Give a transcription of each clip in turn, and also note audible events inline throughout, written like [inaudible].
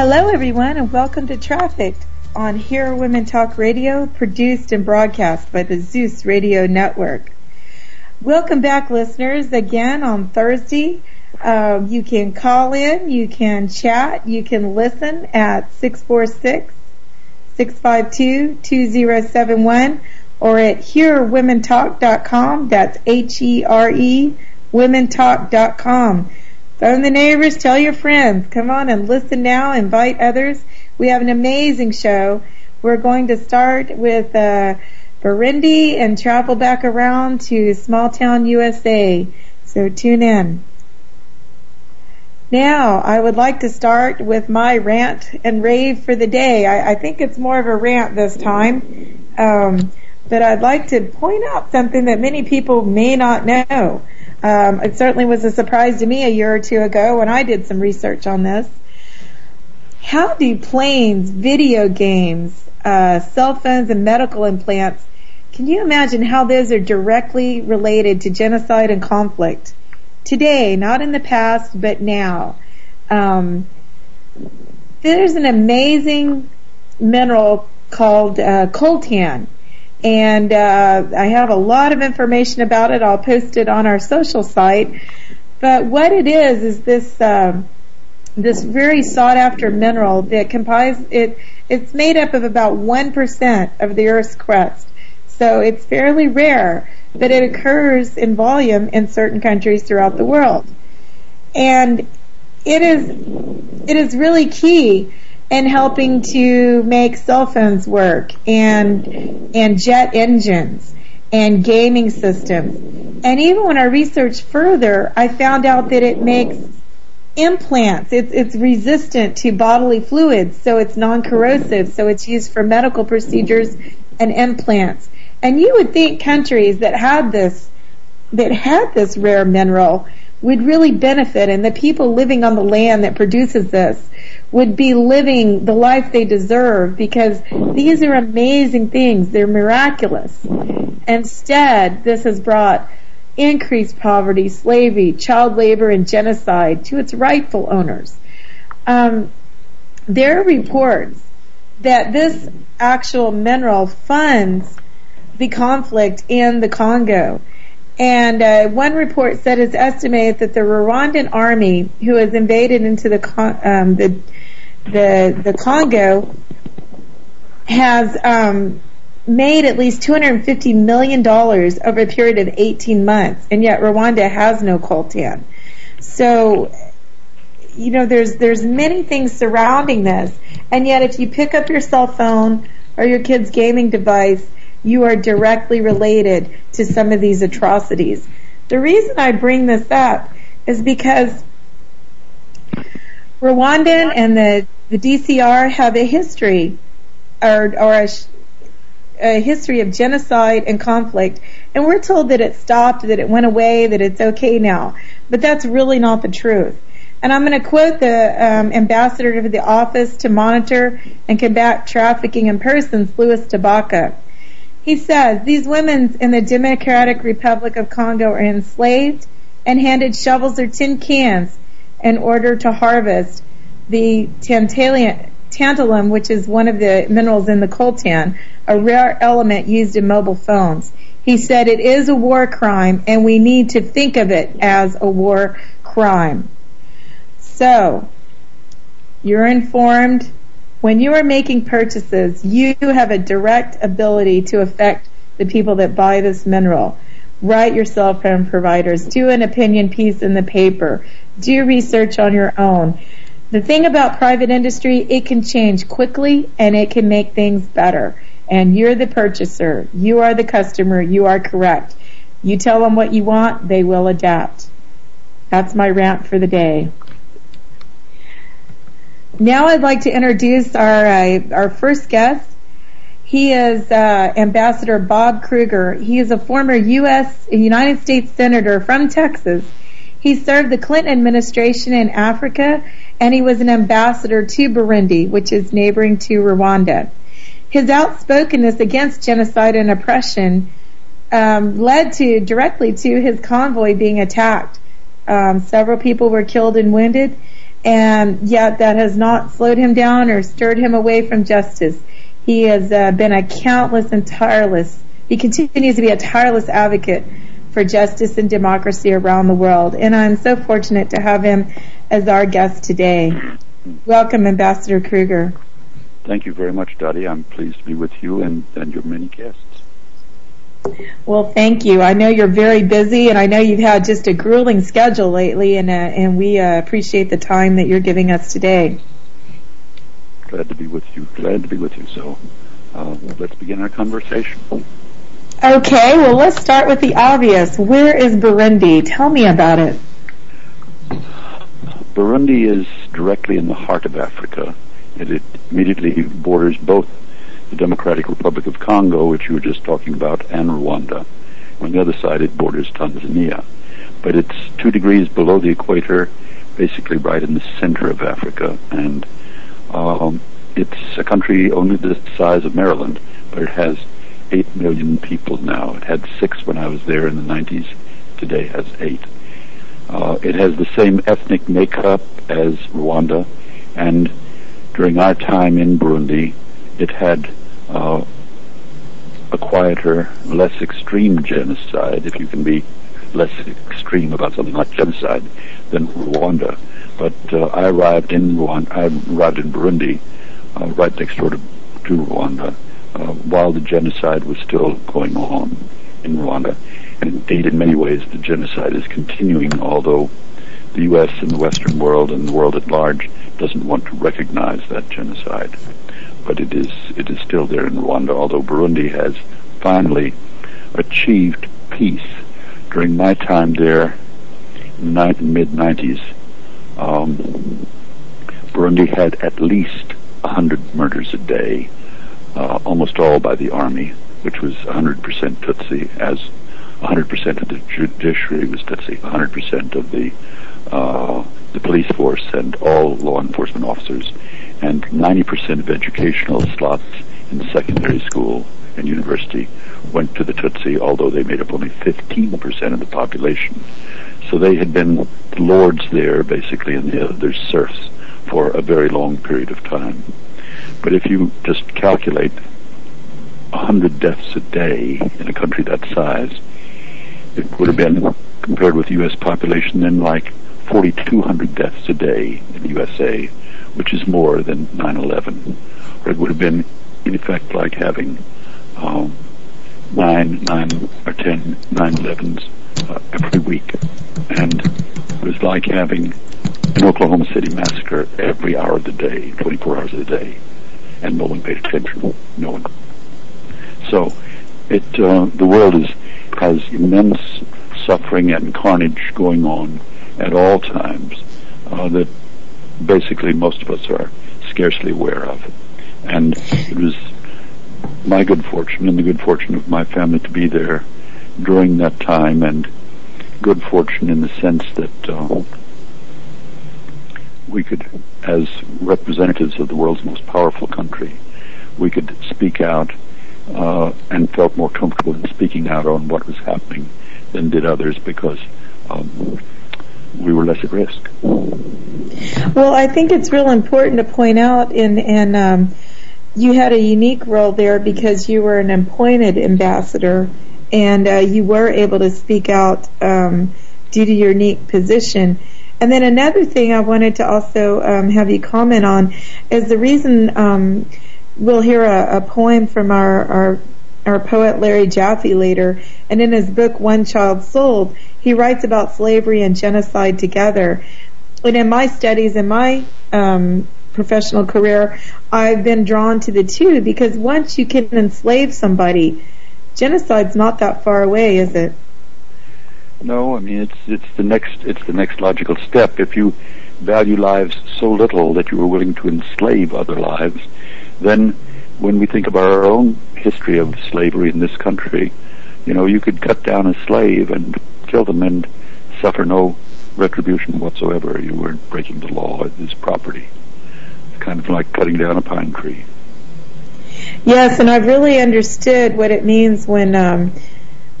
Hello, everyone, and welcome to Trafficked on Here Women Talk Radio, produced and broadcast by the Zeus Radio Network. Welcome back, listeners, again on Thursday. Uh, you can call in, you can chat, you can listen at 646 652 2071 or at herewomentalk.com. That's H-E-R-E, womentalk.com. Phone the neighbors, tell your friends. Come on and listen now. Invite others. We have an amazing show. We're going to start with uh, Burundi and travel back around to small town USA. So tune in. Now, I would like to start with my rant and rave for the day. I, I think it's more of a rant this time, um, but I'd like to point out something that many people may not know. Um, it certainly was a surprise to me a year or two ago when I did some research on this. How do planes, video games, uh, cell phones, and medical implants, can you imagine how those are directly related to genocide and conflict? Today, not in the past, but now. Um, there's an amazing mineral called uh, coltan and uh, I have a lot of information about it. I'll post it on our social site. But what it is is this uh, this very sought after mineral that comprises it. It's made up of about one percent of the Earth's crust, so it's fairly rare, but it occurs in volume in certain countries throughout the world, and it is it is really key and helping to make cell phones work and and jet engines and gaming systems. And even when I researched further, I found out that it makes implants. It's it's resistant to bodily fluids, so it's non-corrosive, so it's used for medical procedures and implants. And you would think countries that had this that had this rare mineral would really benefit and the people living on the land that produces this would be living the life they deserve because these are amazing things. They're miraculous. Instead, this has brought increased poverty, slavery, child labor, and genocide to its rightful owners. Um, there are reports that this actual mineral funds the conflict in the Congo. And uh, one report said it's estimated that the Rwandan army, who has invaded into the um, the the the Congo has um, made at least 250 million dollars over a period of 18 months, and yet Rwanda has no coltan. So, you know, there's there's many things surrounding this, and yet if you pick up your cell phone or your kid's gaming device, you are directly related to some of these atrocities. The reason I bring this up is because Rwandan and the the DCR have a history or, or a, a history of genocide and conflict, and we're told that it stopped, that it went away, that it's okay now. But that's really not the truth. And I'm going to quote the um, ambassador to the Office to Monitor and Combat Trafficking in Persons, Luis CdeBaca. He says, these women in the Democratic Republic of Congo are enslaved and handed shovels or tin cans in order to harvest the tantalum, which is one of the minerals in the coltan, a rare element used in mobile phones. He said it is a war crime and we need to think of it as a war crime. So, you're informed. When you are making purchases, you have a direct ability to affect the people that buy this mineral. Write your cell phone providers. Do an opinion piece in the paper. Do research on your own. The thing about private industry, it can change quickly and it can make things better. And you're the purchaser. You are the customer. You are correct. You tell them what you want, they will adapt. That's my rant for the day. Now I'd like to introduce our uh, our first guest. He is uh, Ambassador Bob Krueger. He is a former U.S. United States Senator from Texas. He served the Clinton administration in Africa and he was an ambassador to Burundi, which is neighboring to Rwanda. His outspokenness against genocide and oppression um, led to directly to his convoy being attacked. Um, several people were killed and wounded, and yet that has not slowed him down or stirred him away from justice. He has uh, been a countless and tireless, he continues to be a tireless advocate for justice and democracy around the world. And I'm so fortunate to have him as our guest today. Welcome, Ambassador Krueger. Thank you very much, Dottie. I'm pleased to be with you and, and your many guests. Well, thank you. I know you're very busy, and I know you've had just a grueling schedule lately, and uh, and we uh, appreciate the time that you're giving us today. Glad to be with you. Glad to be with you. So, uh, let's begin our conversation. Okay. Well, let's start with the obvious. Where is Burundi? Tell me about it. Burundi is directly in the heart of Africa. It, it immediately borders both the Democratic Republic of Congo, which you were just talking about, and Rwanda. On the other side, it borders Tanzania. But it's two degrees below the equator, basically right in the center of Africa. And um, it's a country only the size of Maryland, but it has 8 million people now. It had 6 when I was there in the 90s. Today has 8. Uh, it has the same ethnic makeup as Rwanda, and during our time in Burundi, it had uh, a quieter, less extreme genocide, if you can be less extreme about something like genocide, than Rwanda. But uh, I arrived in Rwanda, I arrived in Burundi, uh, right next door to, to Rwanda, uh, while the genocide was still going on in Rwanda. And indeed, in many ways, the genocide is continuing, although the U.S. and the Western world and the world at large doesn't want to recognize that genocide but it is it is still there in Rwanda. Although Burundi has finally achieved peace during my time there, in the mid '90s. Um, Burundi had at least 100 murders a day, uh, almost all by the army, which was 100% Tutsi, as 100% of the judiciary was Tutsi, 100% of the uh, the police force and all law enforcement officers and 90% of educational slots in secondary school and university went to the Tutsi, although they made up only 15% of the population. So they had been lords there, basically, and the others serfs for a very long period of time. But if you just calculate 100 deaths a day in a country that size, it would have been, compared with the U.S. population, then like 4,200 deaths a day in the USA which is more than 9/11. Or it would have been, in effect, like having um, nine, nine or ten 9/11s uh, every week, and it was like having an Oklahoma City massacre every hour of the day, 24 hours of the day, and no one paid attention. No one. So, it uh, the world is has immense suffering and carnage going on at all times uh, that basically most of us are scarcely aware of. And it was my good fortune and the good fortune of my family to be there during that time and good fortune in the sense that uh, we could, as representatives of the world's most powerful country, we could speak out uh, and felt more comfortable in speaking out on what was happening than did others because um, we were less at risk. Well, I think it's real important to point out, and and um, you had a unique role there because you were an appointed ambassador, and uh, you were able to speak out um, due to your unique position. And then another thing I wanted to also um, have you comment on is the reason um, we'll hear a, a poem from our, our our poet Larry Jaffe later, and in his book One Child Sold, he writes about slavery and genocide together. And in my studies, in my um, professional career, I've been drawn to the two because once you can enslave somebody, genocide's not that far away, is it? No, I mean it's it's the next it's the next logical step. If you value lives so little that you are willing to enslave other lives, then when we think about our own history of slavery in this country, you know, you could cut down a slave and kill them and suffer no retribution whatsoever. You weren't breaking the law. It is property. It's kind of like cutting down a pine tree. Yes, and I've really understood what it means when um,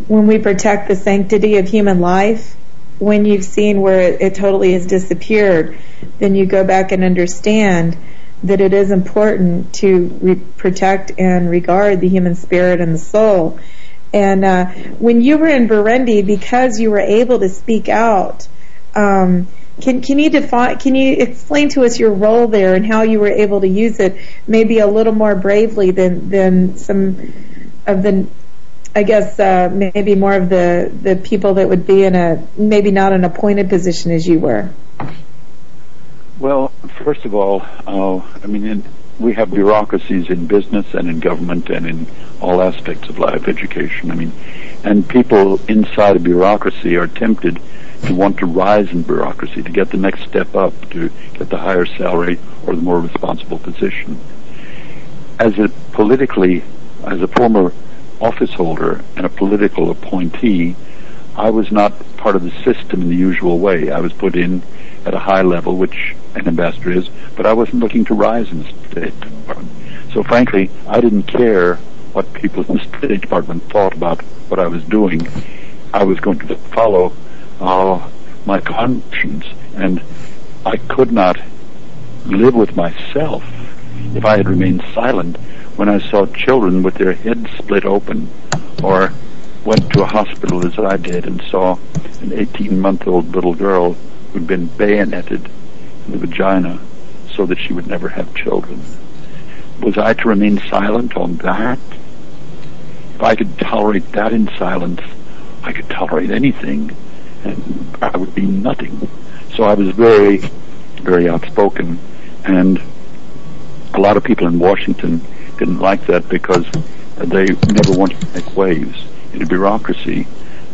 when we protect the sanctity of human life. when you've seen where it, it totally has disappeared, then you go back and understand that it is important to protect and regard the human spirit and the soul. And uh, when you were in Burundi, because you were able to speak out, um, can can you define? Can you explain to us your role there and how you were able to use it, maybe a little more bravely than than some of the, I guess uh, maybe more of the the people that would be in a maybe not an appointed position as you were. Well, first of all, uh, I mean, in, we have bureaucracies in business and in government and in all aspects of life, education. I mean, and people inside a bureaucracy are tempted to want to rise in bureaucracy, to get the next step up, to get the higher salary or the more responsible position. As a politically, as a former office holder and a political appointee, I was not part of the system in the usual way. I was put in at a high level, which an ambassador is, but I wasn't looking to rise in the State Department. So frankly, I didn't care what people in the State Department thought about what I was doing. I was going to follow uh, my conscience, and I could not live with myself if I had remained silent when I saw children with their heads split open, or went to a hospital as I did and saw an 18-month-old little girl who'd been bayoneted the vagina so that she would never have children. Was I to remain silent on that? If I could tolerate that in silence, I could tolerate anything and I would be nothing. So I was very, very outspoken, and a lot of people in Washington didn't like that because they never wanted to make waves. In a bureaucracy,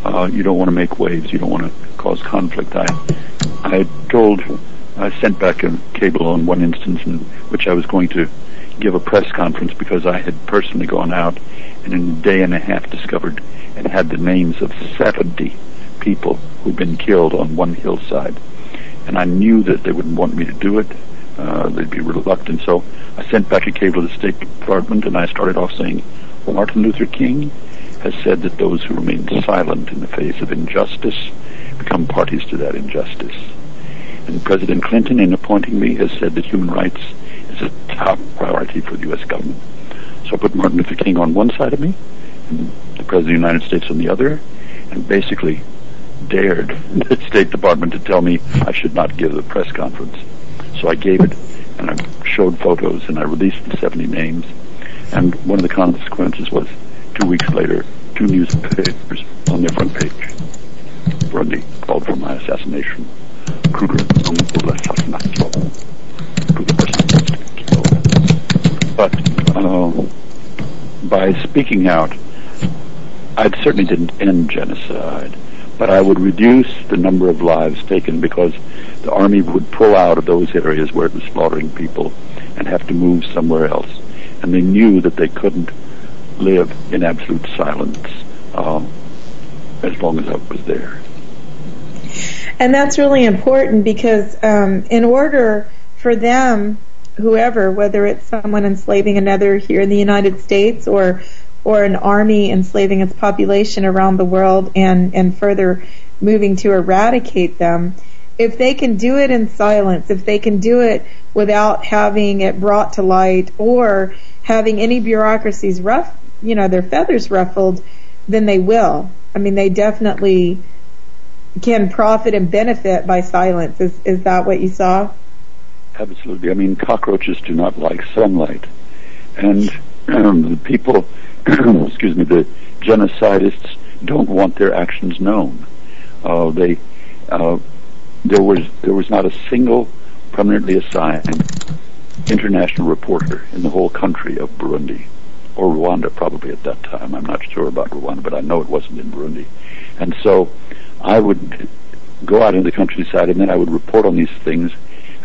uh, you don't want to make waves. You don't want to cause conflict. I, I told, I sent back a cable on one instance in which I was going to give a press conference because I had personally gone out and in a day and a half discovered and had the names of 70 people who'd been killed on one hillside. And I knew that they wouldn't want me to do it. Uh, they'd be reluctant. So I sent back a cable to the State Department and I started off saying, well, Martin Luther King has said that those who remain silent in the face of injustice become parties to that injustice. And President Clinton, in appointing me, has said that human rights is a top priority for the U.S. government. So I put Martin Luther King on one side of me, and the President of the United States on the other, and basically dared [laughs] the State Department to tell me I should not give the press conference. So I gave it, and I showed photos, and I released the 70 names. And one of the consequences was, two weeks later, two newspapers on their front page, Burundi called for my assassination. Krueger But uh, by speaking out, I certainly didn't end genocide but I would reduce the number of lives taken because the army would pull out of those areas where it was slaughtering people and have to move somewhere else. And they knew that they couldn't live in absolute silence uh, as long as I was there. And that's really important because um, in order for them, whoever, whether it's someone enslaving another here in the United States or or an army enslaving its population around the world and, and further moving to eradicate them, if they can do it in silence, if they can do it without having it brought to light or having any bureaucracies rough, you know, their feathers ruffled, then they will. I mean, they definitely can profit and benefit by silence. Is, is that what you saw? Absolutely. I mean, cockroaches do not like sunlight. And um, [clears throat] the people [clears throat] excuse me, the genocidists don't want their actions known. Uh, they, uh, there was there was not a single permanently assigned international reporter in the whole country of Burundi or Rwanda, probably at that time. I'm not sure about Rwanda, but I know it wasn't in Burundi. And so I would go out into the countryside and then I would report on these things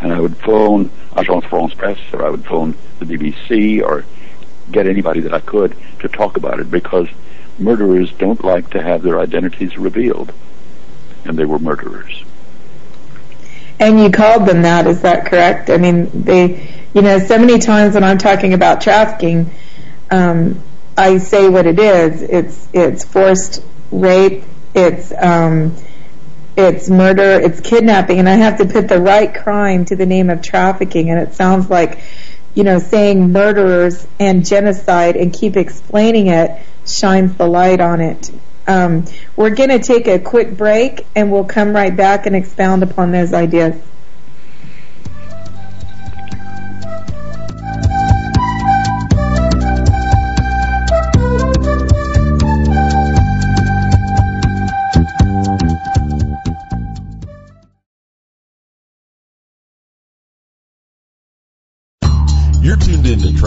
and I would phone Agence France Presse or I would phone the BBC or get anybody that I could to talk about it because murderers don't like to have their identities revealed. And they were murderers. And you called them that, is that correct? I mean, they, you know, so many times when I'm talking about trafficking, um, I say what it is. It's it's forced rape. It's um, it's murder, it's kidnapping, and I have to put the right crime to the name of trafficking, and it sounds like, you know, saying murderers and genocide and keep explaining it shines the light on it. Um, we're going to take a quick break, and we'll come right back and expound upon those ideas.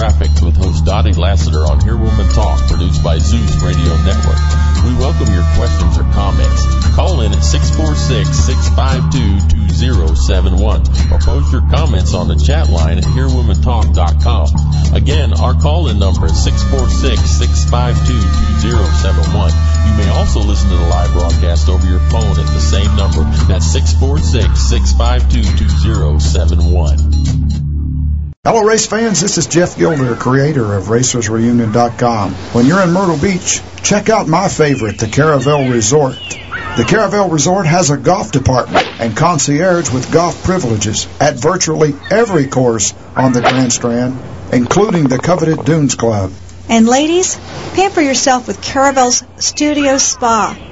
Traffic with host Dottie Laster on Here Women Talk, produced by Zeus Radio Network. We welcome your questions or comments. Call in at 646-652-2071 or post your comments on the chat line at herewomentalk.com. Again, our call-in number is 646-652-2071. You may also listen to the live broadcast over your phone at the same number. That's 646-652-2071. Hello, race fans. This is Jeff Gilder, creator of RacersReunion.com. When you're in Myrtle Beach, check out my favorite, the Caravelle Resort. The Caravelle Resort has a golf department and concierge with golf privileges at virtually every course on the Grand Strand, including the coveted Dunes Club. And ladies, pamper yourself with Caravelle's Studio Spa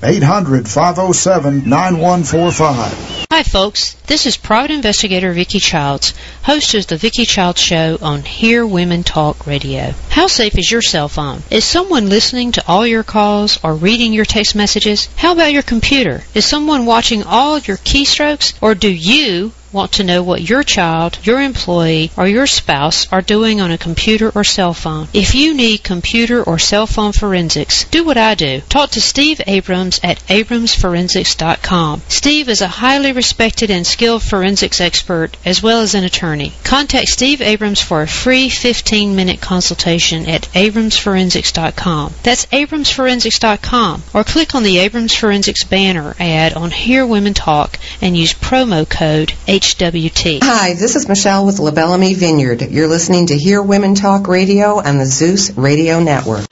thecaravelle.com. 800-507-9145. Hi folks, this is private investigator Vicki Childs, host of the Vicki Childs Show on Here Women Talk Radio. How safe is your cell phone? Is someone listening to all your calls or reading your text messages? How about your computer? Is someone watching all your keystrokes or do you want to know what your child, your employee, or your spouse are doing on a computer or cell phone. If you need computer or cell phone forensics, do what I do. Talk to Steve Abrams at abramsforensics.com. Steve is a highly respected and skilled forensics expert as well as an attorney. Contact Steve Abrams for a free 15-minute consultation at abramsforensics.com. That's abramsforensics.com or click on the Abrams Forensics banner ad on Here Women Talk and use promo code HWT. Hi, this is Michelle with La Belle Amie Vineyard. You're listening to Here Women Talk Radio on the Zeus Radio Network.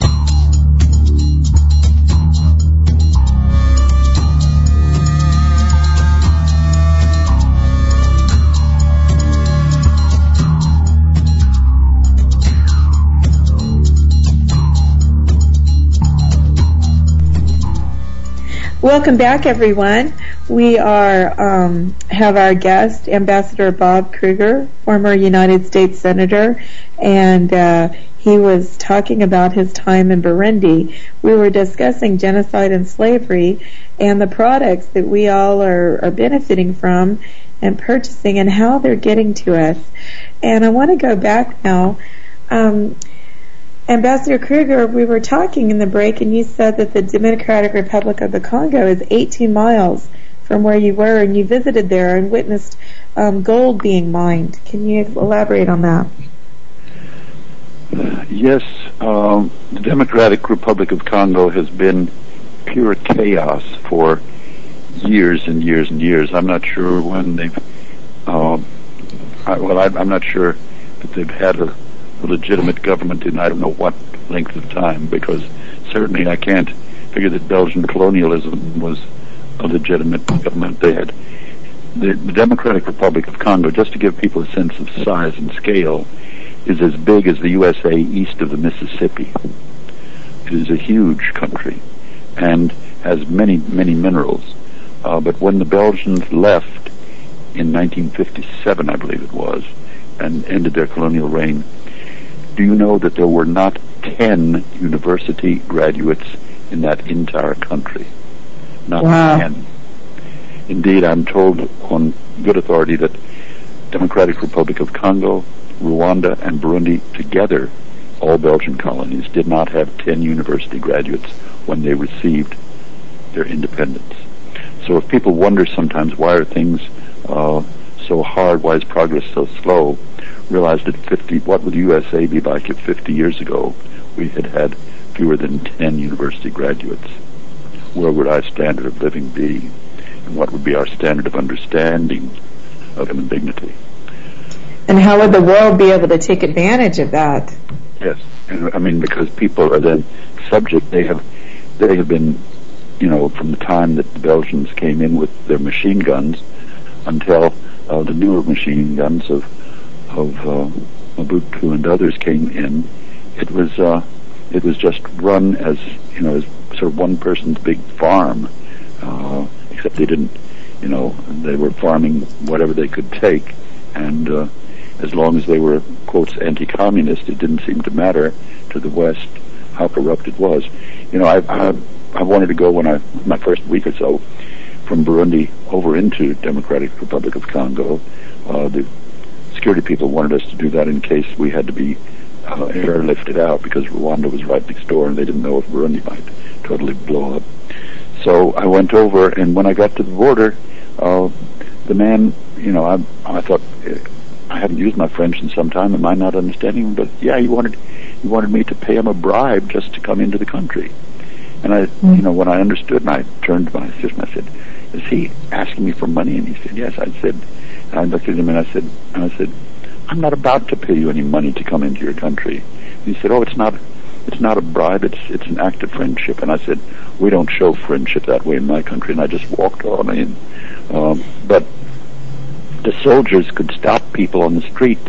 Welcome back, everyone. We are um, have our guest, Ambassador Bob Krueger, former United States Senator, and uh, he was talking about his time in Burundi. We were discussing genocide and slavery and the products that we all are, are benefiting from and purchasing and how they're getting to us. And I want to go back now. Um, Ambassador Krueger, we were talking in the break, and you said that the Democratic Republic of the Congo is 18 miles from where you were, and you visited there and witnessed um, gold being mined. Can you elaborate on that? Yes, um, the Democratic Republic of Congo has been pure chaos for years and years and years. I'm not sure when they've, uh, I, well, I, I'm not sure that they've had a a legitimate government in I don't know what length of time, because certainly I can't figure that Belgian colonialism was a legitimate government. They had the, the Democratic Republic of Congo, just to give people a sense of size and scale, is as big as the USA east of the Mississippi. It is a huge country and has many, many minerals. Uh, but when the Belgians left in 1957, I believe it was, and ended their colonial reign, do you know that there were not 10 university graduates in that entire country? Not wow. 10. Indeed, I'm told on good authority that Democratic Republic of Congo, Rwanda, and Burundi together, all Belgian colonies, did not have 10 university graduates when they received their independence. So if people wonder sometimes why are things uh, so hard, why is progress so slow, realize that 50, what would the USA be like if 50 years ago we had had fewer than 10 university graduates? Where would our standard of living be? And what would be our standard of understanding of human dignity? And how would the world be able to take advantage of that? Yes, and I mean because people are then subject. They have they have been, you know, from the time that the Belgians came in with their machine guns until uh, the newer machine guns of of uh, Mobutu and others came in. It was uh, it was just run as you know as sort of one person's big farm, uh, except they didn't, you know, they were farming whatever they could take, and uh, as long as they were quotes anti-communist, it didn't seem to matter to the West how corrupt it was. You know, I I, I wanted to go when I my first week or so from Burundi over into Democratic Republic of Congo. Uh, the security people wanted us to do that in case we had to be uh, airlifted out because Rwanda was right next door and they didn't know if Burundi might totally blow up. So I went over, and when I got to the border, uh, the man, you know, I, I thought I haven't used my French in some time. Am I not understanding? Him? But yeah, he wanted he wanted me to pay him a bribe just to come into the country. And I, mm. you know, when I understood, and I turned to my assistant, I said, "Is he asking me for money?" And he said, "Yes." I said, and I looked at him and I said, and I said, "I'm not about to pay you any money to come into your country." And he said, "Oh, it's not." It's not a bribe. It's it's an act of friendship. And I said, we don't show friendship that way in my country. And I just walked on in. Um, but the soldiers could stop people on the street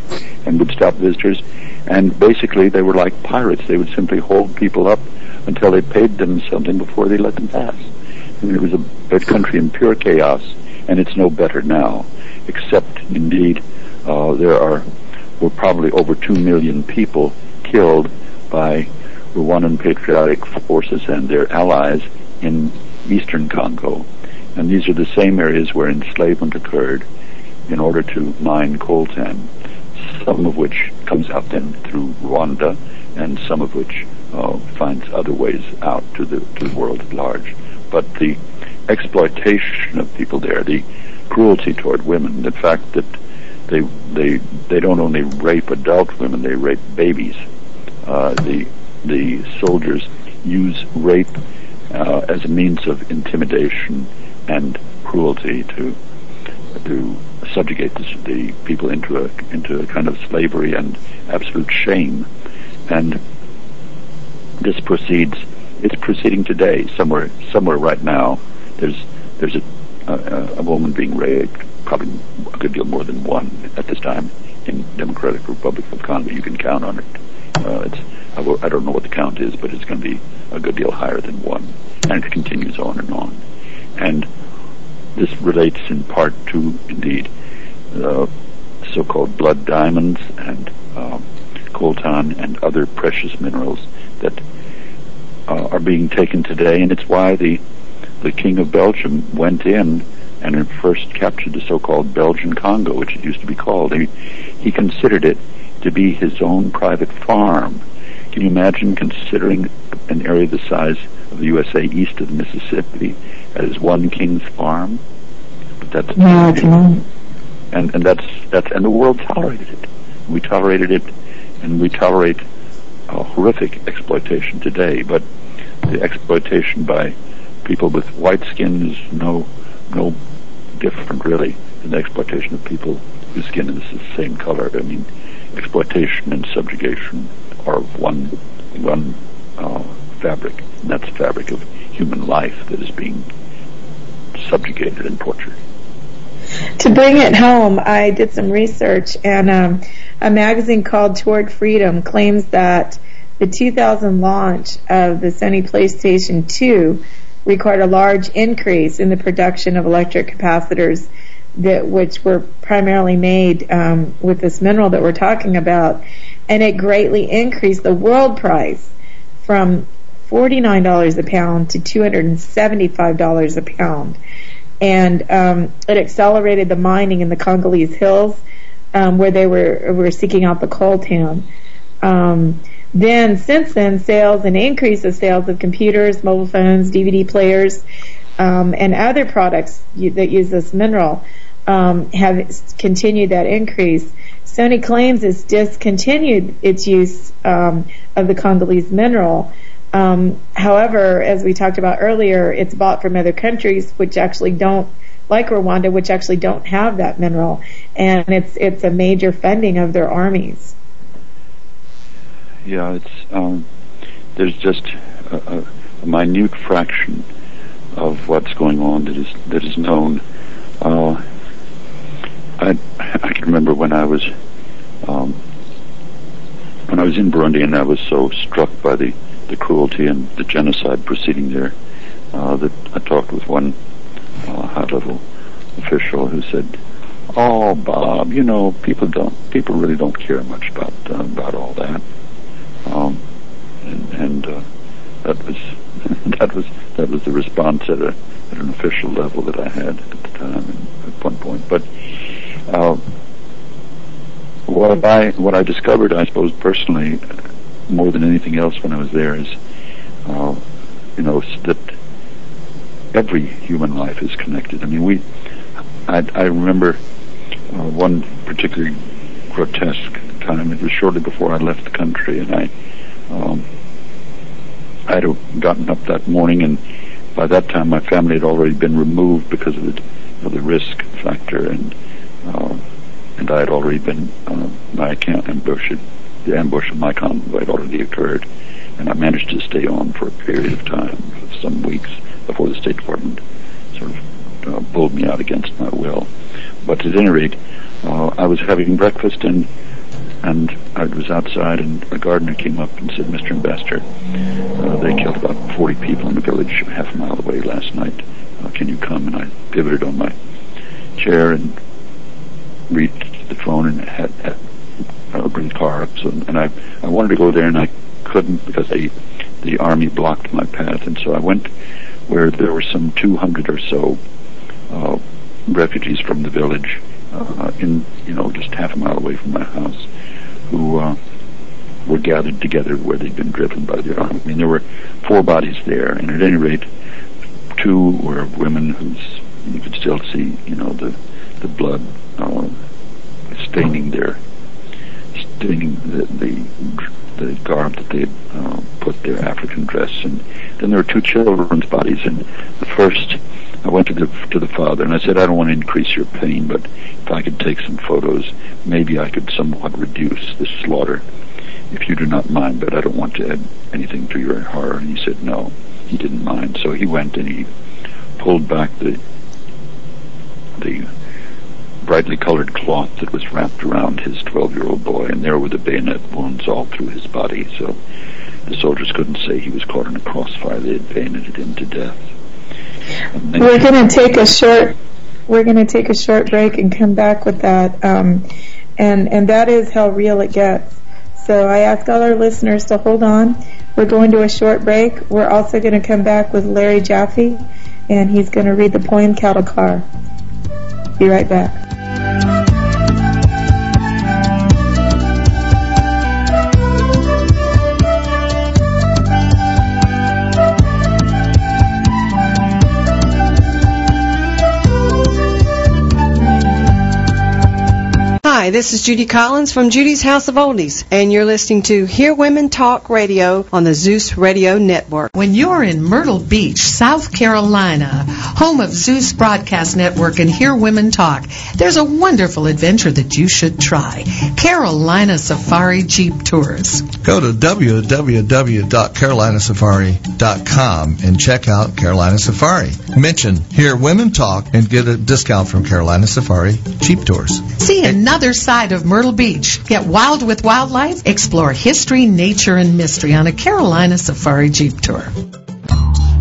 and would stop visitors, and basically they were like pirates. They would simply hold people up until they paid them something before they let them pass. And it was a, a country in pure chaos, and it's no better now, except indeed uh, there are were probably over two million people killed by Rwandan patriotic forces and their allies in eastern Congo. And these are the same areas where enslavement occurred in order to mine coltan, some of which comes out then through Rwanda, and some of which uh, finds other ways out to the to the world at large. But the exploitation of people there, the cruelty toward women, the fact that they they they don't only rape adult women, they rape babies. Uh, the the soldiers use rape uh, as a means of intimidation and cruelty to to subjugate the, the people into a into a kind of slavery and absolute shame, and this proceeds. It's proceeding today somewhere somewhere right now. There's there's a, a, a woman being raped, probably a good deal more than one at this time in Democratic Republic of Congo. You can count on it. Uh, it's I, don't know what the count is, but it's going to be a good deal higher than one, and it continues on and on. And this relates in part to, indeed, the so-called blood diamonds and uh, coltan and other precious minerals that uh, are being taken today, and it's why the the King of Belgium went in and first captured the so-called Belgian Congo, which it used to be called. He, he considered it to be his own private farm. Can you imagine considering an area the size of the USA east of the Mississippi as one king's farm? But that's yeah, and and that's that's and the world tolerated it. We tolerated it, and we tolerate a horrific exploitation today. But the exploitation by people with white skin is no no different really than the exploitation of people whose skin is the same color. I mean, exploitation and subjugation are one one uh, fabric, and that's the fabric of human life that is being subjugated and tortured. To bring it home, I did some research, and um, a magazine called Toward Freedom claims that the 2000 launch of the Sony PlayStation 2 required a large increase in the production of electric capacitors that which were primarily made um, with this mineral that we're talking about, and it greatly increased the world price from $49 a pound to $275 a pound. And um, it accelerated the mining in the Congolese hills um, where they were, were seeking out the coltan. Um, then, since then, sales and increase of sales of computers, mobile phones, DVD players, um, and other products that use this mineral um, have continued that increase. Sony claims it's discontinued its use um, of the Congolese mineral. Um, however, as we talked about earlier, it's bought from other countries which actually don't, like Rwanda, which actually don't have that mineral, and it's it's a major funding of their armies. Yeah, it's um, there's just a, a, minute fraction of what's going on that is that is known. Uh, I I can remember when I was um, when I was in Burundi, and I was so struck by the the cruelty and the genocide proceeding there uh, that I talked with one uh, high-level official who said, "Oh, Bob, you know, people don't, people really don't care much about uh, about all that." Um, and and uh, that was [laughs] that was that was the response at a at an official level that I had at the time at one point. But uh, what I what I discovered, I suppose personally, more than anything else when I was there is, uh, you know, that every human life is connected. I mean, we, I, I remember uh, one particularly grotesque time. It was shortly before I left the country, and I, um, I had gotten up that morning, and by that time my family had already been removed because of the, of the risk factor, and uh, and I had already been uh, my account ambushed the ambush of my convoy had already occurred, and I managed to stay on for a period of time, some weeks, before the State Department sort of uh, pulled me out against my will. But at any rate, uh, I was having breakfast and and I was outside, and a gardener came up and said, "Mr. Ambassador, uh, they killed about 40 people in the village half a mile away last night. Uh, can you come?" And I pivoted on my chair and reached the phone and had, had uh, bring car. So, and I, I wanted to go there and I couldn't because they, the army blocked my path. And so I went where there were some 200 or so uh, refugees from the village, uh, in you know just half a mile away from my house, who uh, were gathered together where they'd been driven by the army. I mean, there were four bodies there, and at any rate, two were women whose you could still see, you know, the the blood uh, staining their staining the, the the garb that they uh, put their African dress, and then there were two children's bodies. And the first, I went to the to the father and I said, I don't want to increase your pain, but if I could take some photos, maybe I could somewhat reduce the slaughter, if you do not mind. But I don't want to add anything to your horror. And he said, no, he didn't mind. So he went and he pulled back the the brightly colored cloth that was wrapped around his 12-year-old boy, and there were the bayonet wounds all through his body. So the soldiers couldn't say he was caught in a crossfire. They had bayoneted him to death. We're going to take a short. We're going to take a short break and come back with that, um, and and that is how real it gets. So I ask all our listeners to hold on. We're going to a short break. We're also going to come back with Larry Jaffe, and he's going to read the poem Cattle Car. Be right back. 了。Hi, this is Judy Collins from Judy's House of Oldies, and you're listening to Here Women Talk Radio on the Zeus Radio Network. When you're in Myrtle Beach, South Carolina, home of Zeus Broadcast Network and Here Women Talk, there's a wonderful adventure that you should try. Carolina Safari Jeep Tours. Go to www.carolinasafari.com and check out Carolina Safari. Mention Here Women Talk and get a discount from Carolina Safari Jeep Tours. See another side of Myrtle Beach. Get wild with wildlife. Explore history, nature, and mystery on a Carolina Safari Jeep Tour.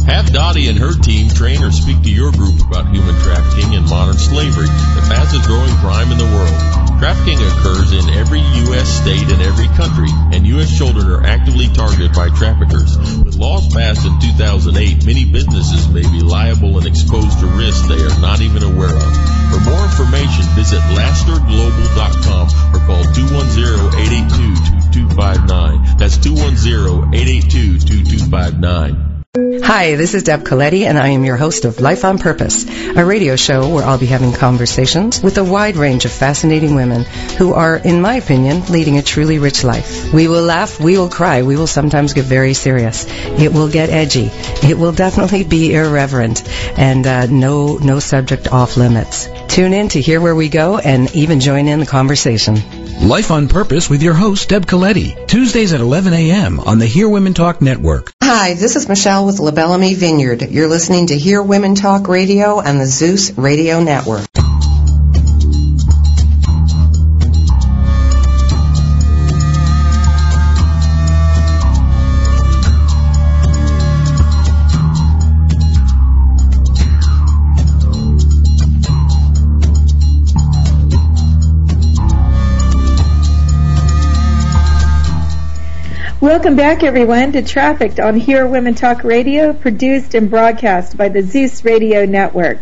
Have Dottie and her team train or speak to your group about human trafficking and modern slavery, the fastest growing crime in the world. Trafficking occurs in every U.S. state and every country, and U.S. children are actively targeted by traffickers. With laws passed in 2008, many businesses may be liable and exposed to risks they are not even aware of. For more information, visit lasterglobal.com or call 210-882-2259. That's 210-882-2259. Hi, this is Deb Coletti, and I am your host of Life on Purpose, a radio show where I'll be having conversations with a wide range of fascinating women who are, in my opinion, leading a truly rich life. We will laugh, we will cry, we will sometimes get very serious. It will get edgy. It will definitely be irreverent, and uh, no no subject off limits. Tune in to hear where we go, and even join in the conversation. Life on Purpose with your host, Deb Coletti, Tuesdays at 11 a.m. on the Here Women Talk Network. Hi, this is Michelle with La Belle Amie Vineyard. You're listening to Here Women Talk Radio on the Zeus Radio Network. Welcome back, everyone, to Trafficked on Here Women Talk Radio, produced and broadcast by the Zeus Radio Network.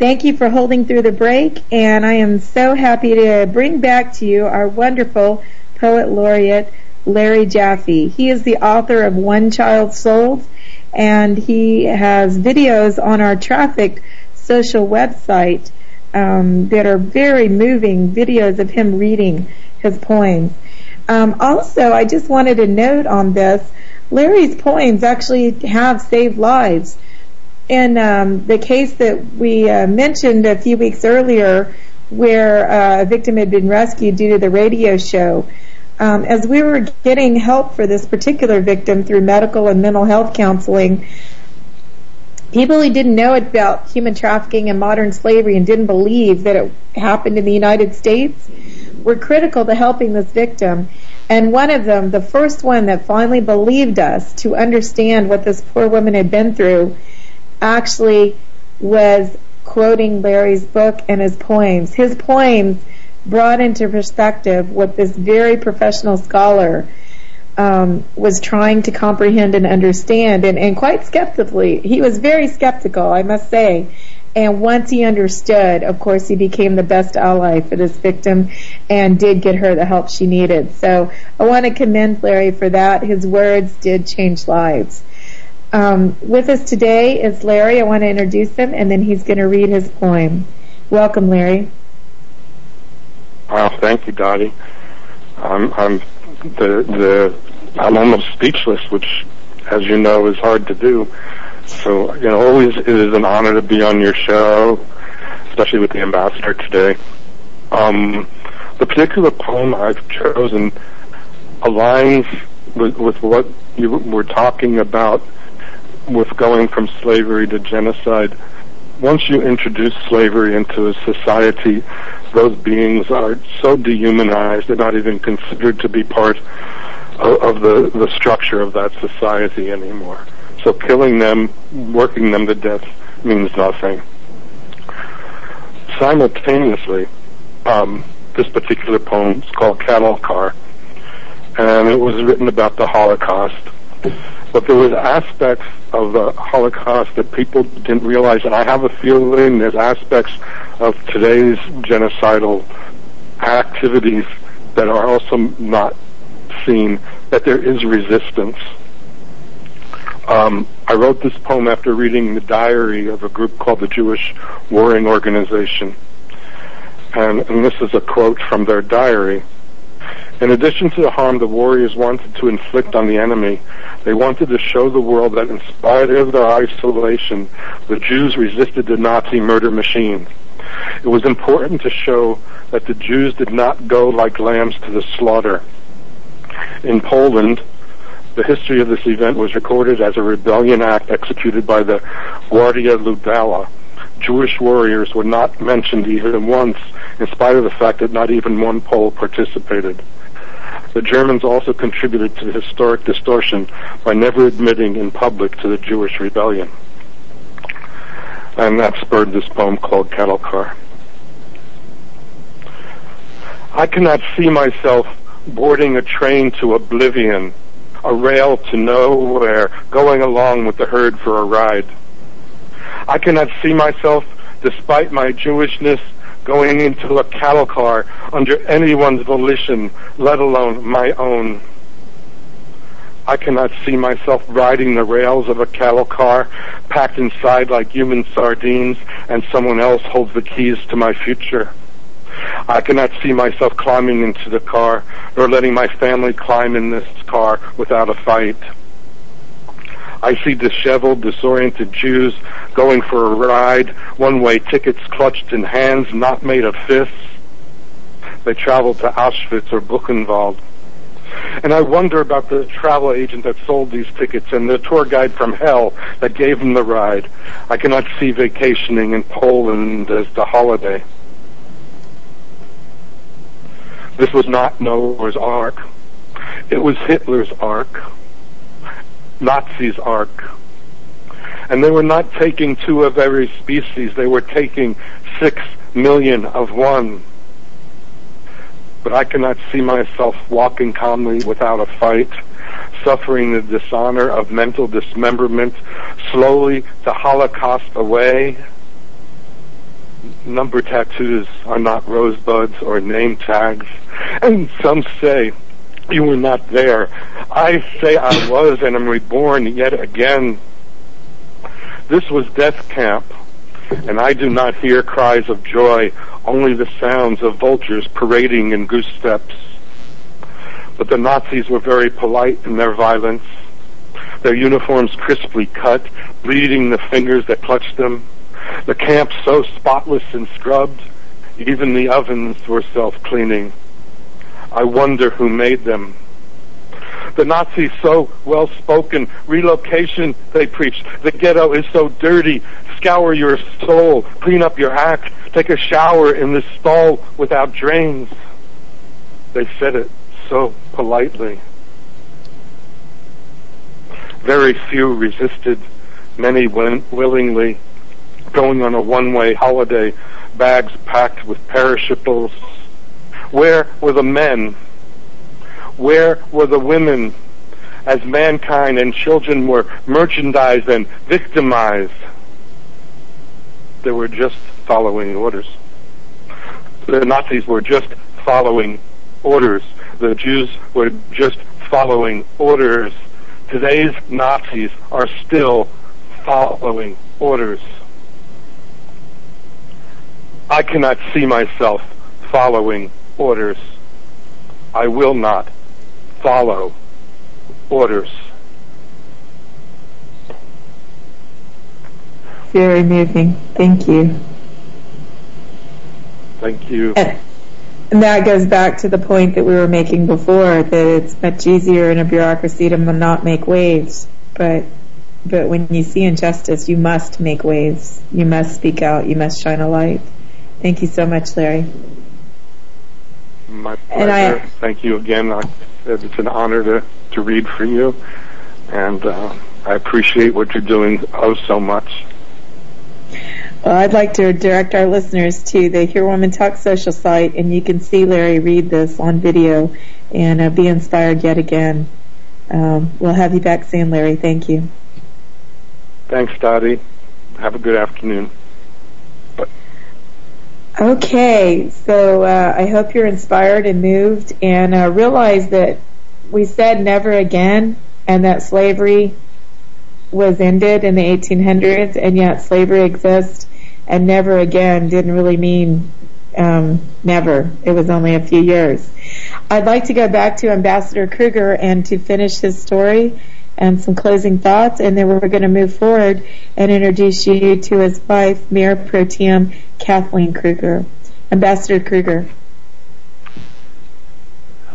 Thank you for holding through the break, and I am so happy to bring back to you our wonderful poet laureate, Larry Jaffe. He is the author of One Child Sold, and he has videos on our Trafficked social website um, that are very moving videos of him reading his poems. Um, also, I just wanted to note on this, Larry's poems actually have saved lives. In um, the case that we uh, mentioned a few weeks earlier, where uh, a victim had been rescued due to the radio show, um, as we were getting help for this particular victim through medical and mental health counseling, people who didn't know about human trafficking and modern slavery and didn't believe that it happened in the United States were critical to helping this victim. And one of them, the first one that finally believed us to understand what this poor woman had been through, actually was quoting Larry's book and his poems. His poems brought into perspective what this very professional scholar um, was trying to comprehend and understand, and, and quite skeptically. He was very skeptical, I must say. And once he understood, of course, he became the best ally for this victim and did get her the help she needed. So I want to commend Larry for that. His words did change lives. Um, with us today is Larry. I want to introduce him, and then he's going to read his poem. Welcome, Larry. Wow, thank you, Dottie. I'm, I'm the the I'm almost speechless, which, as you know, is hard to do. So, you know, always it is an honor to be on your show, especially with the ambassador today. Um, the particular poem I've chosen aligns with, with what you were talking about with going from slavery to genocide. Once you introduce slavery into a society, those beings are so dehumanized, they're not even considered to be part of, of the, the structure of that society anymore. So killing them, working them to death means nothing. Simultaneously, um, this particular poem is called Cattle Car, and it was written about the Holocaust. But there was aspects of the Holocaust that people didn't realize, and I have a feeling there's aspects of today's genocidal activities that are also not seen, that there is resistance. Um, I wrote this poem after reading the diary of a group called the Jewish Warring Organization. And, and this is a quote from their diary. In addition to the harm the warriors wanted to inflict on the enemy, they wanted to show the world that in spite of their isolation, the Jews resisted the Nazi murder machine. It was important to show that the Jews did not go like lambs to the slaughter. In Poland, the history of this event was recorded as a rebellion act executed by the Gwardia Ludowa. Jewish warriors were not mentioned even once, in spite of the fact that not even one Pole participated. The Germans also contributed to the historic distortion by never admitting in public to the Jewish rebellion. And that spurred this poem called Cattle Car. I cannot see myself boarding a train to oblivion a rail to nowhere, going along with the herd for a ride. I cannot see myself, despite my Jewishness, going into a cattle car under anyone's volition, let alone my own. I cannot see myself riding the rails of a cattle car, packed inside like human sardines, and someone else holds the keys to my future. I cannot see myself climbing into the car, nor letting my family climb in this car without a fight. I see disheveled, disoriented Jews going for a ride, one-way tickets clutched in hands not made of fists. They travel to Auschwitz or Buchenwald. And I wonder about the travel agent that sold these tickets and the tour guide from hell that gave them the ride. I cannot see vacationing in Poland as the holiday. This was not Noah's Ark. It was Hitler's Ark. Nazis' Ark. And they were not taking two of every species. They were taking six million of one but I cannot see myself walking calmly without a fight, suffering the dishonor of mental dismemberment, slowly the Holocaust away. Number tattoos are not rosebuds or name tags, and some say you were not there. I say I was and am reborn yet again. This was death camp, and I do not hear cries of joy only the sounds of vultures parading in goose steps. But the Nazis were very polite in their violence, their uniforms crisply cut, bleeding the fingers that clutched them, the camp so spotless and scrubbed, even the ovens were self-cleaning. I wonder who made them. The Nazis so well spoken, relocation they preached. The ghetto is so dirty, scour your soul, clean up your act, take a shower in this stall without drains. They said it so politely. Very few resisted, many went willingly, going on a one-way holiday, bags packed with perishables. Where were the men? Where were the women as mankind and children were merchandised and victimized? They were just following orders. The Nazis were just following orders. The Jews were just following orders. Today's Nazis are still following orders. I cannot see myself following orders. I will not follow orders. Very moving. Thank you. Thank you. And, and that goes back to the point that we were making before that it's much easier in a bureaucracy to not make waves, but but when you see injustice, you must make waves. You must speak out. You must shine a light. Thank you so much, Larry. My pleasure. I, Thank you again. I, it's an honor to, to read for you, and uh, I appreciate what you're doing oh so much. Well, I'd like to direct our listeners to the Here Women Talk social site, and you can see Larry read this on video and uh, be inspired yet again. Um, we'll have you back soon, Larry. Thank you. Thanks, Dottie. Have a good afternoon. Okay, so uh, I hope you're inspired and moved, and uh, realize that we said never again, and that slavery was ended in the 1800s, and yet slavery exists, and never again didn't really mean um, never. It was only a few years. I'd like to go back to Ambassador Krueger and to finish his story and some closing thoughts, and then we're going to move forward and introduce you to his wife, Mayor Pro Tem Kathleen Krueger. Ambassador Krueger.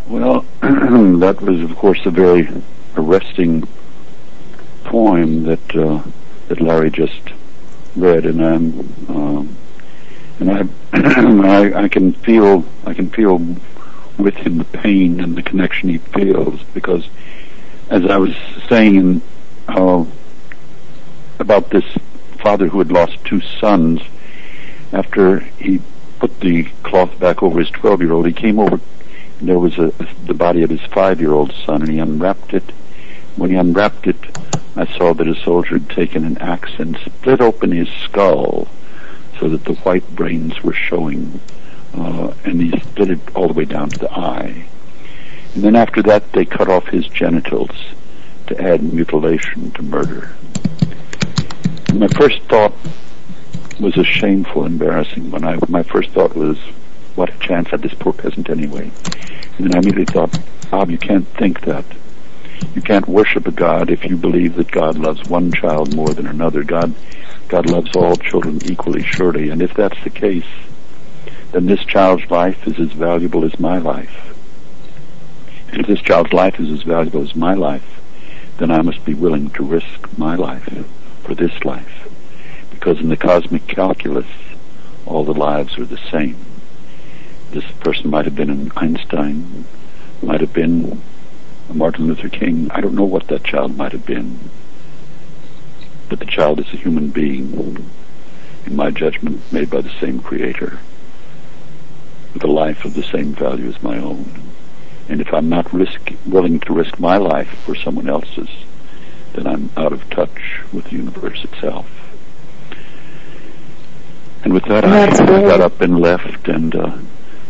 Well, [clears throat] that was, of course, a very arresting poem that uh, that Larry just read, and I'm um, and I, [clears throat] I I can feel I can feel with him the pain and the connection he feels because, as I was saying uh, about this father who had lost two sons, after he put the cloth back over his twelve-year-old, he came over. And there was a, the body of his five-year-old son, and he unwrapped it. When he unwrapped it, I saw that a soldier had taken an axe and split open his skull so that the white brains were showing, uh, and he split it all the way down to the eye. And then after that, they cut off his genitals to add mutilation to murder. My first thought was a shameful, embarrassing one. I, my first thought was, what a chance had this poor peasant anyway. And then I immediately thought, Bob, you can't think that. You can't worship a God if you believe that God loves one child more than another. God, God loves all children equally, surely. And if that's the case, then this child's life is as valuable as my life. If this child's life is as valuable as my life, then I must be willing to risk my life for this life. Because in the cosmic calculus, all the lives are the same. This person might have been an Einstein, might have been a Martin Luther King. I don't know what that child might have been. But the child is a human being, in my judgment, made by the same creator, with a life of the same value as my own. And if I'm not risk, willing to risk my life for someone else's, then I'm out of touch with the universe itself. And with that, I got up and left, and uh,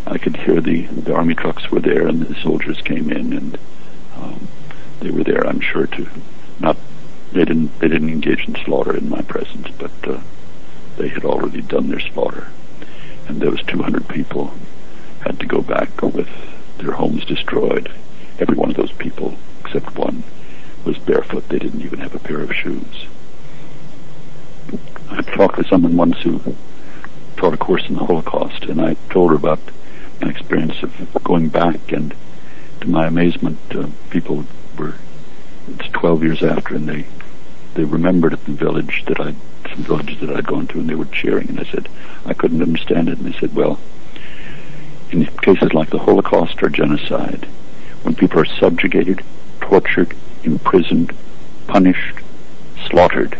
I could hear the, the army trucks were there, and the soldiers came in, and um, they were there, I'm sure, to not they didn't they didn't engage in slaughter in my presence, but uh, they had already done their slaughter, and was 200 people had to go back with their homes destroyed. Every one of those people, except one, was barefoot. They didn't even have a pair of shoes. I talked with someone once who taught a course in the Holocaust, and I told her about my experience of going back, and to my amazement, uh, people were, it's 12 years after, and they, they remembered at the village that I, some villages that I'd gone to, and they were cheering, and I said, I couldn't understand it, and they said, well, in cases like the Holocaust or genocide, when people are subjugated, tortured, imprisoned, punished, slaughtered,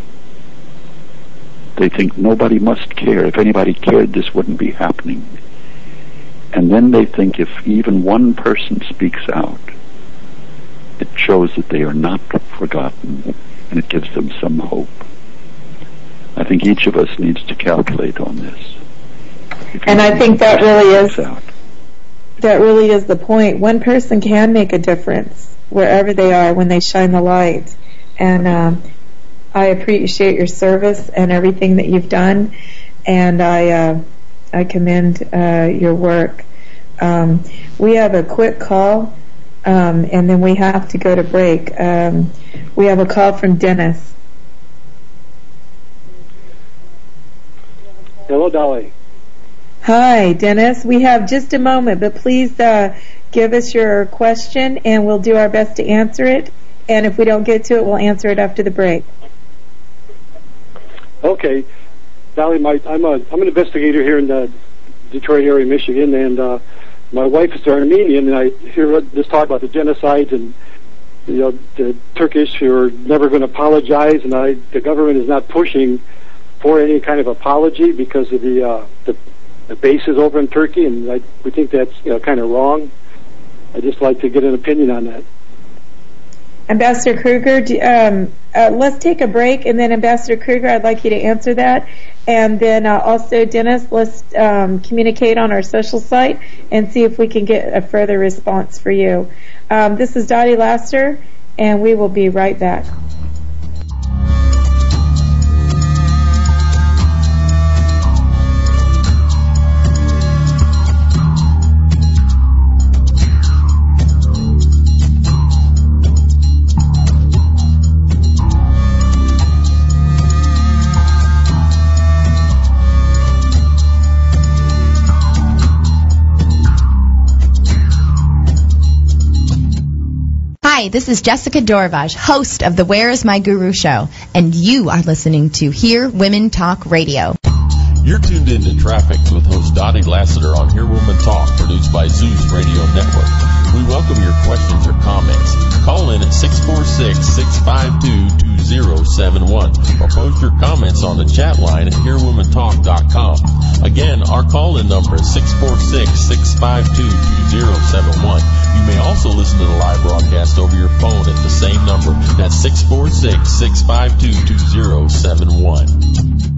they think nobody must care. If anybody cared, this wouldn't be happening. And then they think if even one person speaks out, it shows that they are not forgotten and it gives them some hope. I think each of us needs to calculate on this. And I think that really is out that really is the point. One person can make a difference wherever they are when they shine the light. And um, I appreciate your service and everything that you've done, and I uh, I commend uh, your work. Um, we have a quick call, um, and then we have to go to break. Um, we have a call from Dennis. Hello, Dolly. Hi, Dennis. We have just a moment, but please uh, give us your question and we'll do our best to answer it. And if we don't get to it, we'll answer it after the break. Okay. Dolly, my, I'm, a, I'm an investigator here in the Detroit area, Michigan, and uh, my wife is Armenian, and I hear this talk about the genocide and you know the Turkish who are never going to apologize, and I, the government is not pushing for any kind of apology because of the uh, the bases over in Turkey, and I, we think that's you know kind of wrong. I'd just like to get an opinion on that. Ambassador Krueger, do, um, uh, let's take a break, and then Ambassador Krueger, I'd like you to answer that. And then uh, also, Dennis, let's um, communicate on our social site and see if we can get a further response for you. Um, this is Dottie Laster, and we will be right back. Hi, this is Jessica Dorvaj, host of the Where is My Guru show, and you are listening to Here Women Talk Radio. You're tuned in to Traffic with host Dottie Laster on Here Women Talk, produced by Zeus Radio Network. We welcome your questions or comments. Call in at 646-652-2071 or post your comments on the chat line at herewomentalk.com. Again, our call-in number is 646-652-2071. You may also listen to the live broadcast over your phone at the same number. That's 646-652-2071.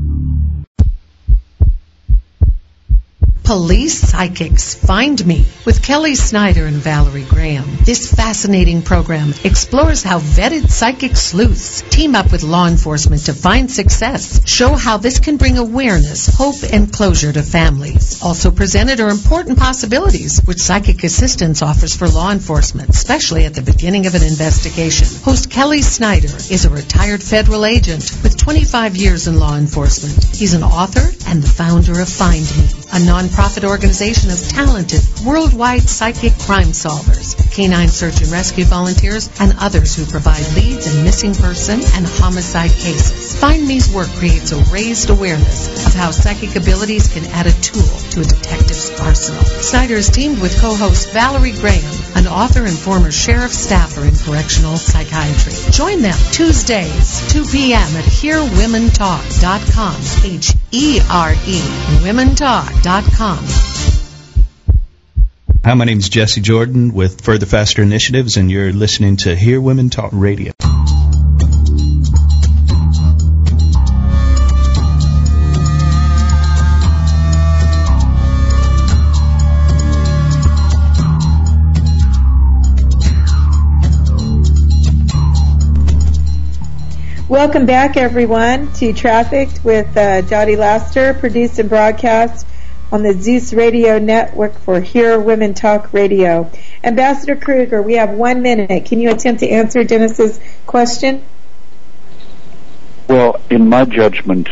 Police Psychics Find Me with Kelly Snyder and Valerie Graham. This fascinating program explores how vetted psychic sleuths team up with law enforcement to find success, show how this can bring awareness, hope, and closure to families. Also presented are important possibilities which psychic assistance offers for law enforcement, especially at the beginning of an investigation. Host Kelly Snyder is a retired federal agent with 25 years in law enforcement. He's an author and the founder of Find Me, a nonprofit organization of talented, worldwide psychic crime solvers, canine search and rescue volunteers, and others who provide leads in missing person and homicide cases. Find Me's work creates a raised awareness of how psychic abilities can add a tool to a detective's arsenal. Snyder is teamed with co-host Valerie Graham, an author and former sheriff staffer in correctional psychiatry. Join them Tuesdays, 2 p.m. at HereWomenTalk.com. H-E-R-E, WomenTalk.com. Hi, my name is Jesse Jordan with Further Faster Initiatives, and you're listening to Here Women Talk Radio. Welcome back, everyone, to Trafficked with uh, Dottie Laster, produced and broadcast on the Zeus Radio Network for Here Women Talk Radio. Ambassador Krueger, we have one minute. Can you attempt to answer Dennis's question? Well, in my judgment,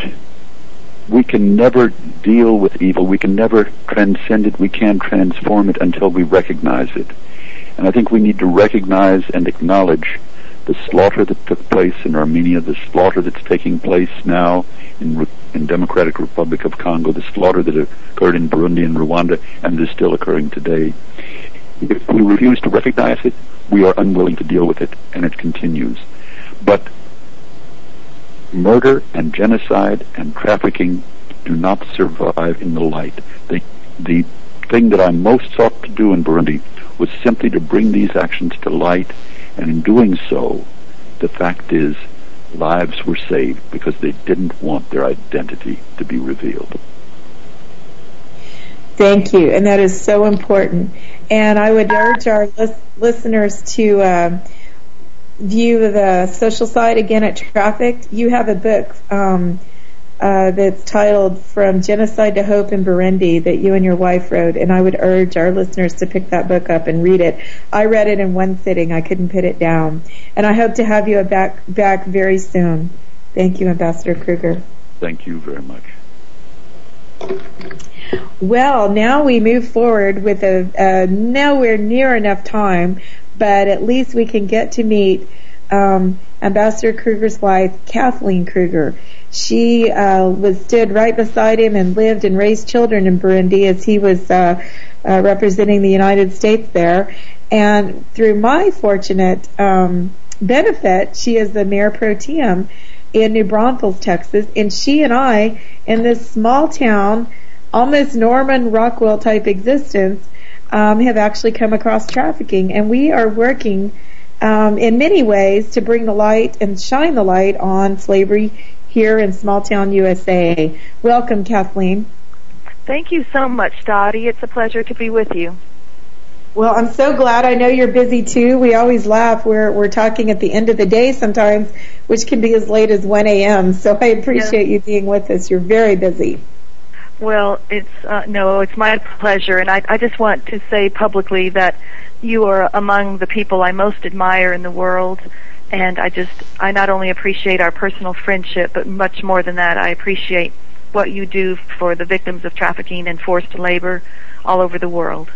we can never deal with evil. We can never transcend it. We can't transform it until we recognize it. And I think we need to recognize and acknowledge the slaughter that took place in Armenia, the slaughter that's taking place now in, in Democratic Republic of Congo, the slaughter that occurred in Burundi and Rwanda, and is still occurring today. If we refuse to recognize it, we are unwilling to deal with it, and it continues. But murder and genocide and trafficking do not survive in the light. The, the thing that I most sought to do in Burundi was simply to bring these actions to light and in doing so, the fact is, lives were saved because they didn't want their identity to be revealed. Thank you, and that is so important. And I would urge our lis- listeners to uh, view the social side again at Trafficked. You have a book um, uh, that's titled From Genocide to Hope in Burundi that you and your wife wrote, and I would urge our listeners to pick that book up and read it. I read it in one sitting. I couldn't put it down. And I hope to have you back, back very soon. Thank you, Ambassador Krueger. Thank you very much. Well, now we move forward with a, a nowhere near enough time, but at least we can get to meet um, Ambassador Krueger's wife, Kathleen Krueger. She uh, was stood right beside him and lived and raised children in Burundi as he was uh, uh, representing the United States there. And through my fortunate um, benefit, she is the mayor pro tem in New Braunfels, Texas, and she and I, in this small town, almost Norman Rockwell type existence, um, have actually come across trafficking, and we are working um, in many ways to bring the light and shine the light on slavery here in small town USA. Welcome, Kathleen. Thank you so much, Dottie. It's a pleasure to be with you. Well, I'm so glad. I know you're busy too. We always laugh. We're we're talking at the end of the day sometimes, which can be as late as 1 a.m. So I appreciate you being with us. You're very busy. Well, it's uh, no, it's my pleasure, and I, I just want to say publicly that you are among the people I most admire in the world, and I just I not only appreciate our personal friendship, but much more than that, I appreciate what you do for the victims of trafficking and forced labor all over the world.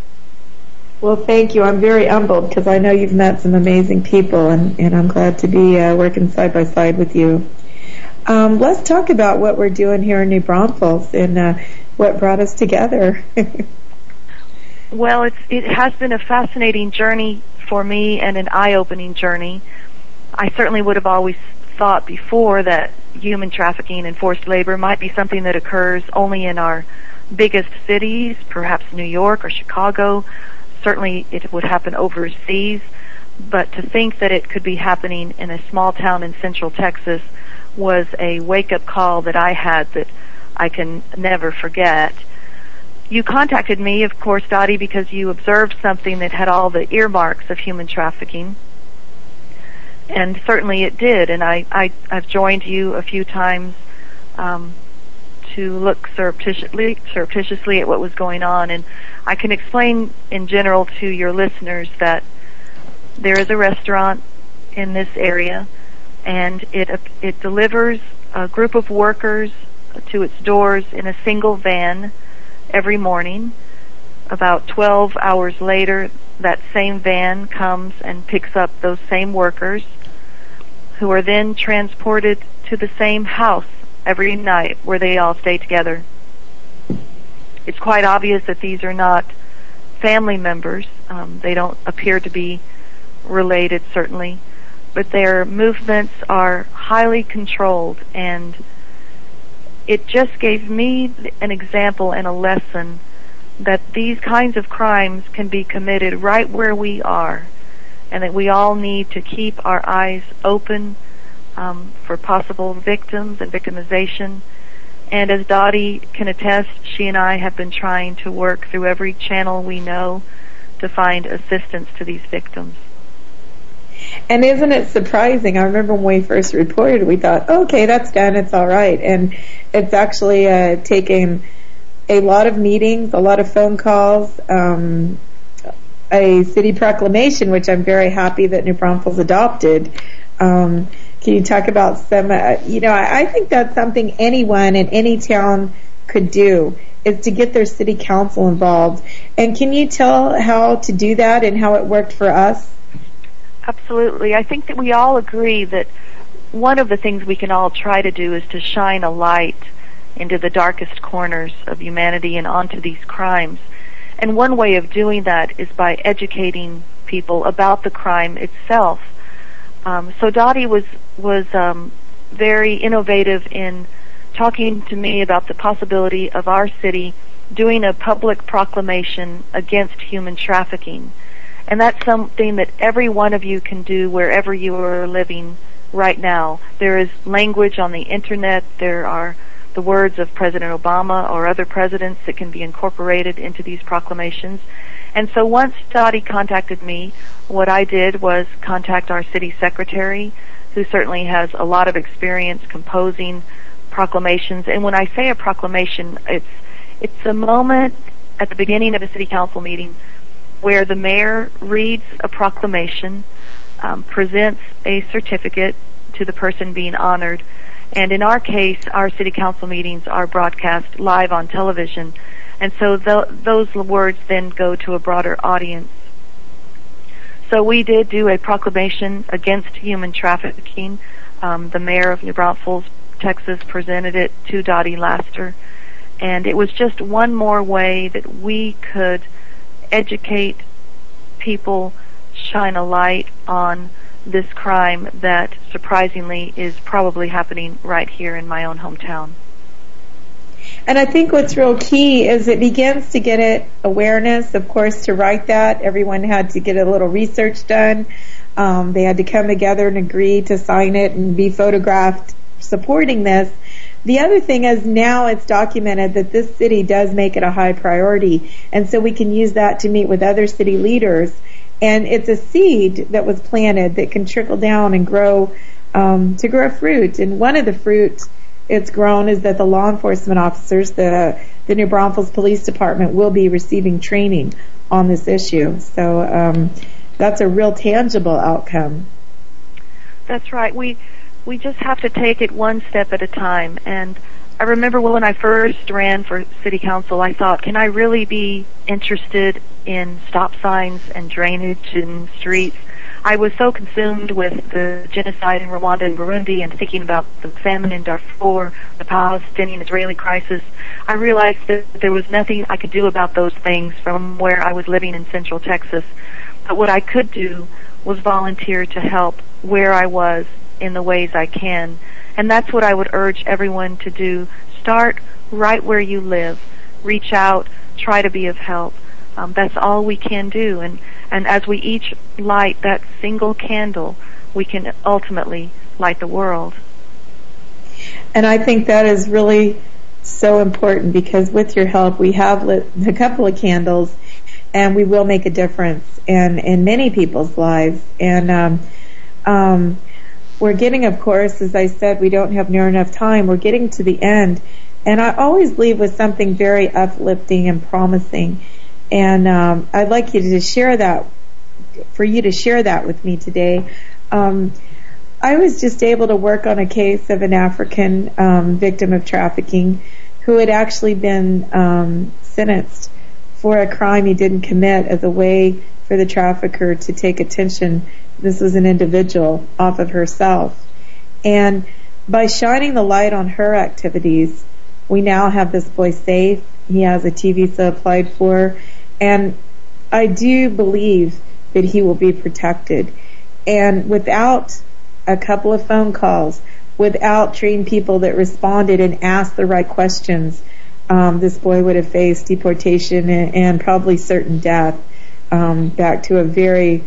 Well, thank you. I'm very humbled because I know you've met some amazing people, and, and I'm glad to be uh, working side by side with you. Um, let's talk about what we're doing here in New Braunfels and uh, what brought us together. [laughs] well, it's, it has been a fascinating journey for me and an eye-opening journey. I certainly would have always thought before that human trafficking and forced labor might be something that occurs only in our biggest cities, perhaps New York or Chicago, certainly it would happen overseas, but to think that it could be happening in a small town in central Texas was a wake up call that I had that I can never forget. You contacted me, of course, Dottie, because you observed something that had all the earmarks of human trafficking. And certainly it did, and I, I, I've joined you a few times um, to look surreptitiously, surreptitiously at what was going on. And I can explain in general to your listeners that there is a restaurant in this area, and it it delivers a group of workers to its doors in a single van every morning. About 12 hours later, that same van comes and picks up those same workers who are then transported to the same house every night where they all stay together. It's quite obvious that these are not family members. Um, they don't appear to be related, certainly, but their movements are highly controlled and it just gave me an example and a lesson that these kinds of crimes can be committed right where we are, and that we all need to keep our eyes open um, for possible victims and victimization. And as Dottie can attest, she and I have been trying to work through every channel we know to find assistance to these victims. And isn't it surprising? I remember when we first reported, we thought, okay, that's done, it's all right. And it's actually uh, taken a lot of meetings, a lot of phone calls, um, a city proclamation, which I'm very happy that New Braunfels adopted. Um, can you talk about some, uh, you know, I, I think that's something anyone in any town could do is to get their city council involved. And can you tell how to do that and how it worked for us? Absolutely. I think that we all agree that one of the things we can all try to do is to shine a light into the darkest corners of humanity and onto these crimes. And one way of doing that is by educating people about the crime itself. Um, so Dottie was was um, very innovative in talking to me about the possibility of our city doing a public proclamation against human trafficking. And that's something that every one of you can do wherever you are living right now. There is language on the internet. There are the words of President Obama or other presidents that can be incorporated into these proclamations. And so once Dottie contacted me, what I did was contact our city secretary, who certainly has a lot of experience composing proclamations. And when I say a proclamation, it's it's a moment at the beginning of a city council meeting where the mayor reads a proclamation, um, presents a certificate to the person being honored, and in our case, our city council meetings are broadcast live on television, and so th- those words then go to a broader audience. So we did do a proclamation against human trafficking. Um, the mayor of New Braunfels, Texas, presented it to Dottie Laster, and it was just one more way that we could educate people, shine a light on this crime that surprisingly is probably happening right here in my own hometown. And I think what's real key is it begins to get it awareness. Of course, to write that, everyone had to get a little research done. Um, they had to come together and agree to sign it and be photographed supporting this. The other thing is now it's documented that this city does make it a high priority, and so we can use that to meet with other city leaders. And it's a seed that was planted that can trickle down and grow um, to grow fruit. And one of the fruit it's grown is that the law enforcement officers, the the New Braunfels Police Department, will be receiving training on this issue. So um, that's a real tangible outcome. That's right. We we just have to take it one step at a time. And I remember when I first ran for city council, I thought, can I really be interested in stop signs and drainage in streets? I was so consumed with the genocide in Rwanda and Burundi and thinking about the famine in Darfur, the Palestinian-Israeli crisis. I realized that there was nothing I could do about those things from where I was living in central Texas. But what I could do was volunteer to help where I was in the ways I can. And that's what I would urge everyone to do. Start right where you live. Reach out. Try to be of help. Um, that's all we can do. And, and as we each light that single candle, we can ultimately light the world. And I think that is really so important because with your help, we have lit a couple of candles, and we will make a difference in in many people's lives. And um, um, we're getting, of course, as I said, we don't have near enough time. We're getting to the end, and I always leave with something very uplifting and promising. And um, I'd like you to share that, for you to share that with me today. Um, I was just able to work on a case of an African um, victim of trafficking who had actually been um, sentenced for a crime he didn't commit as a way for the trafficker to take attention. This was an individual off of herself. And by shining the light on her activities, we now have this boy safe. He has a T visa applied for. And I do believe that he will be protected. And without a couple of phone calls, without trained people that responded and asked the right questions, um, this boy would have faced deportation and, and probably certain death um, back to a very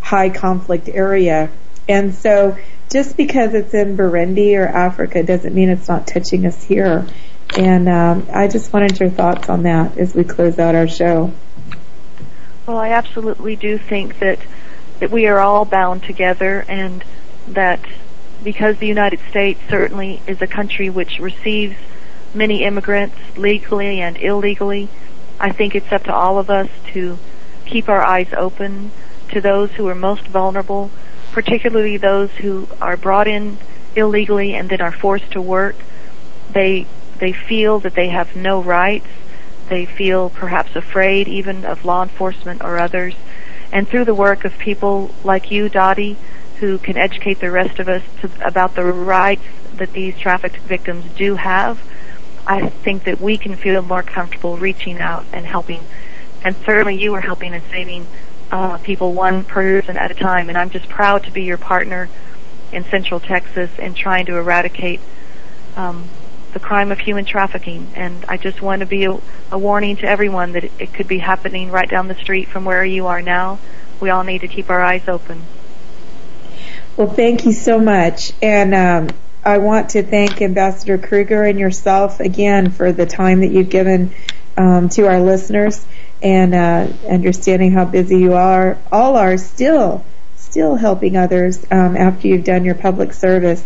high conflict area. And so just because it's in Burundi or Africa doesn't mean it's not touching us here. And um, I just wanted your thoughts on that as we close out our show. Well, I absolutely do think that that we are all bound together, and that because the United States certainly is a country which receives many immigrants legally and illegally, I think it's up to all of us to keep our eyes open to those who are most vulnerable, particularly those who are brought in illegally and then are forced to work. They they feel that they have no rights. They feel perhaps afraid even of law enforcement or others. And through the work of people like you, Dottie, who can educate the rest of us to, about the rights that these trafficked victims do have, I think that we can feel more comfortable reaching out and helping. And certainly you are helping and saving uh, people one person at a time. And I'm just proud to be your partner in Central Texas in trying to eradicate um, the crime of human trafficking. And I just want to be a, a warning to everyone that it, it could be happening right down the street from where you are now. We all need to keep our eyes open. Well, thank you so much. And um, I want to thank Ambassador Krueger and yourself again for the time that you've given um, to our listeners and uh, understanding how busy you are, all are still, still helping others um, after you've done your public service.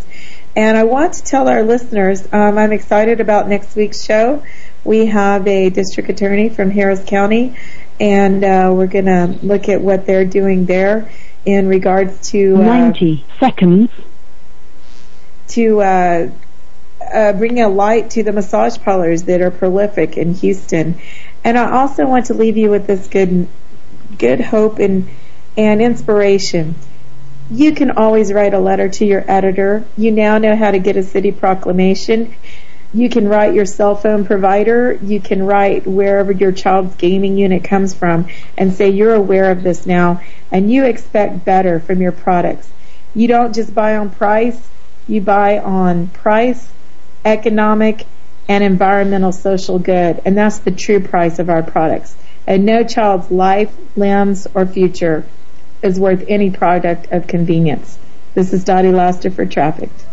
And I want to tell our listeners, um, I'm excited about next week's show. We have a district attorney from Harris County, and uh, we're going to look at what they're doing there in regards to uh, 90 seconds to uh, uh, bring a light to the massage parlors that are prolific in Houston. And I also want to leave you with this good, good hope and and inspiration. You can always write a letter to your editor. You now know how to get a city proclamation. You can write your cell phone provider. You can write wherever your child's gaming unit comes from and say you're aware of this now and you expect better from your products. You don't just buy on price, you buy on price, economic, and environmental social good, and that's the true price of our products. And no child's life, limbs, or future is worth any product of convenience. This is Dottie Laster for Trafficked.